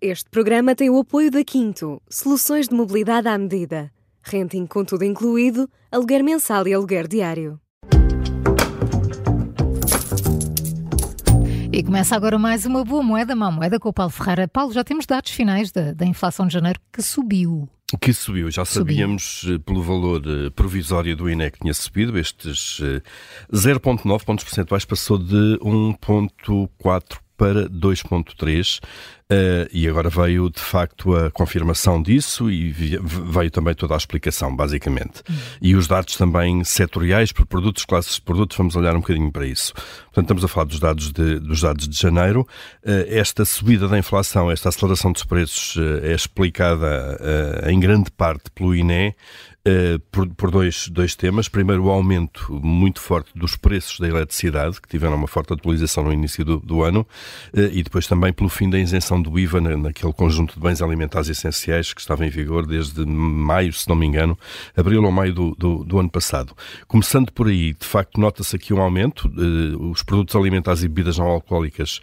Este programa tem o apoio da Quinto, soluções de mobilidade à medida. Renting com tudo incluído, aluguer mensal e aluguer diário. E começa agora mais uma boa moeda, má moeda com o Paulo Ferreira. Paulo, já temos dados finais da, da inflação de janeiro que subiu. Que subiu, já sabíamos subiu. pelo valor eh, provisório do INE que tinha subido, estes 0,9 eh, pontos percentuais passou de 1,4 para 2,3 Uh, e agora veio de facto a confirmação disso e veio também toda a explicação, basicamente. Uhum. E os dados também setoriais por produtos, classes de produtos, vamos olhar um bocadinho para isso. Portanto, estamos a falar dos dados de, dos dados de janeiro. Uh, esta subida da inflação, esta aceleração dos preços uh, é explicada em grande parte pelo INE. Por, por dois, dois temas. Primeiro, o aumento muito forte dos preços da eletricidade, que tiveram uma forte atualização no início do, do ano, e depois também pelo fim da isenção do IVA na, naquele conjunto de bens alimentares essenciais que estava em vigor desde maio, se não me engano, abril ou maio do, do, do ano passado. Começando por aí, de facto, nota-se aqui um aumento. Uh, os produtos alimentares e bebidas não alcoólicas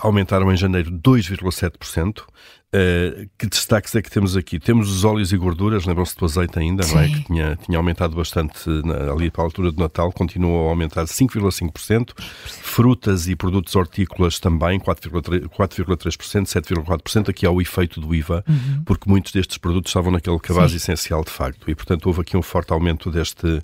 aumentaram em janeiro 2,7%. Uh, que destaques é que temos aqui? Temos os óleos e gorduras, lembram-se do azeite ainda, Sim. não é? Que tinha, tinha aumentado bastante na, ali para a altura do Natal, continuou a aumentar 5,5%. Frutas e produtos hortícolas também, 4,3%, 7,4%. Aqui há o efeito do IVA, uhum. porque muitos destes produtos estavam naquele cabaz Sim. essencial de facto. E, portanto, houve aqui um forte aumento deste,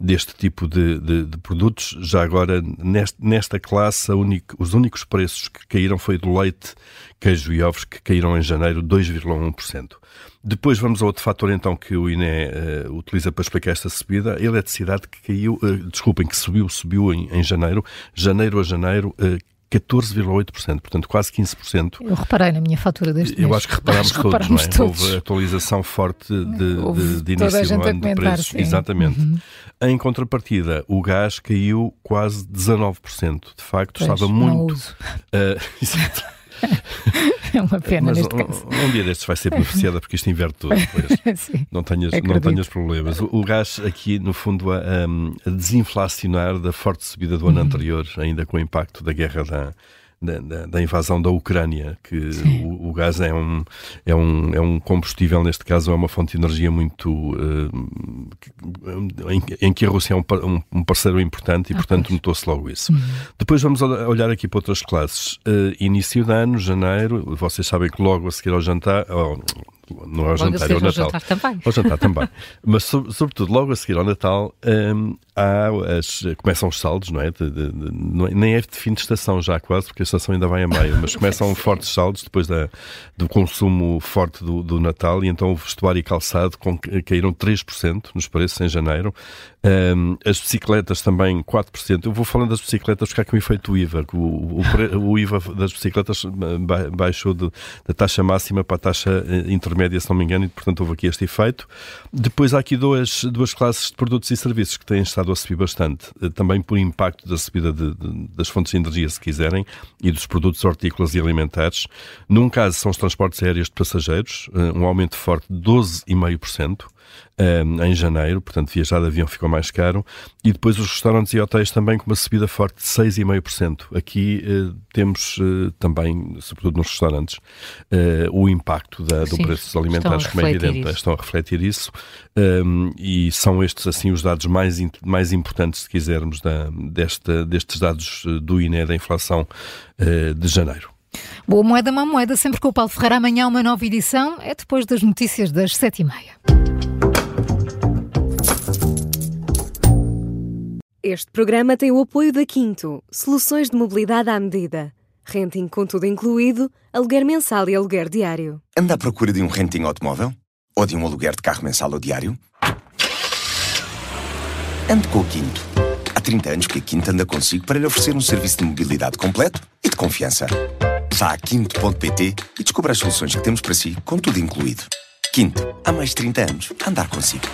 deste tipo de, de, de produtos. Já agora, neste, nesta classe, os únicos preços que caíram foi do leite, queijo e ovos, que caíram em janeiro 2,1%. Depois vamos a outro fator então que o INE uh, utiliza para explicar esta subida, a eletricidade que caiu, uh, desculpem, que subiu, subiu em, em janeiro, janeiro a janeiro, uh, 14,8%, portanto quase 15%. Eu reparei na minha fatura deste Eu mês. acho que reparámos todos, reparamos não é? Todos. Houve atualização forte de, de, de início do ano de preços. Sim. Exatamente. Uhum. Em contrapartida, o gás caiu quase 19%. De facto, pois, estava muito. Uh, é uma pena Mas neste um, caso. Um dia destes vai ser beneficiada porque isto inverte tudo. Não, tenhas, não tenhas problemas. O, o, gás aqui, no fundo, a, a, desinflacionar da forte subida do ano uhum. anterior, ainda com o impacto da guerra da, da, da, invasão da Ucrânia, que o, o, gás é um, é, um, é um combustível, neste caso é uma fonte de energia muito. Uh, em, em, que a Rússia é um, um parceiro importante e, ah, portanto, notou-se logo isso. Uhum. Depois vamos olhar aqui para outras classes. Uh, início de ano, janeiro, vocês sabem que logo a seguir ao jantar. Não é ao jantar, é ao Natal. Jantar também. Ao jantar também. Mas, sobretudo, logo a seguir ao Natal, um, há as, começam os saldos, não é? De, de, de, é? Nem é de fim de estação já quase, porque a estação ainda vai a meio, mas começam fortes saldos depois da, do consumo forte do, do Natal e então o vestuário e calçado com, caíram 3% nos preços em janeiro. Um, as bicicletas também 4%. Eu vou falando das bicicletas porque há aqui um efeito IVA. O, o, o IVA das bicicletas baixou de, da taxa máxima para a taxa eh, intermédia, se não me engano, e portanto houve aqui este efeito. Depois há aqui duas, duas classes de produtos e serviços que têm estado a subir bastante, eh, também por impacto da subida de, de, das fontes de energia, se quiserem, e dos produtos hortícolas e alimentares. Num caso são os transportes aéreos de passageiros, eh, um aumento forte de 12,5% um, em janeiro, portanto, viajar de avião ficou mais caro, e depois os restaurantes e hotéis também com uma subida forte de 6,5%. Aqui uh, temos uh, também, sobretudo nos restaurantes, uh, o impacto da, do Sim, preço dos alimentares, como é evidente, isso. estão a refletir isso, um, e são estes, assim, os dados mais, mais importantes, se quisermos, da, desta, destes dados do INE da inflação de janeiro. Boa moeda, má moeda, sempre com o Paulo Ferreira. Amanhã uma nova edição, é depois das notícias das sete e meia. Este programa tem o apoio da Quinto, soluções de mobilidade à medida. Renting com tudo incluído, aluguer mensal e aluguer diário. Anda à procura de um renting automóvel? Ou de um aluguer de carro mensal ou diário? Ande com a Quinto. Há 30 anos que a Quinto anda consigo para lhe oferecer um serviço de mobilidade completo e de confiança. Vá a quinto.pt e descubra as soluções que temos para si, com tudo incluído. Quinto, há mais de 30 anos, andar consigo.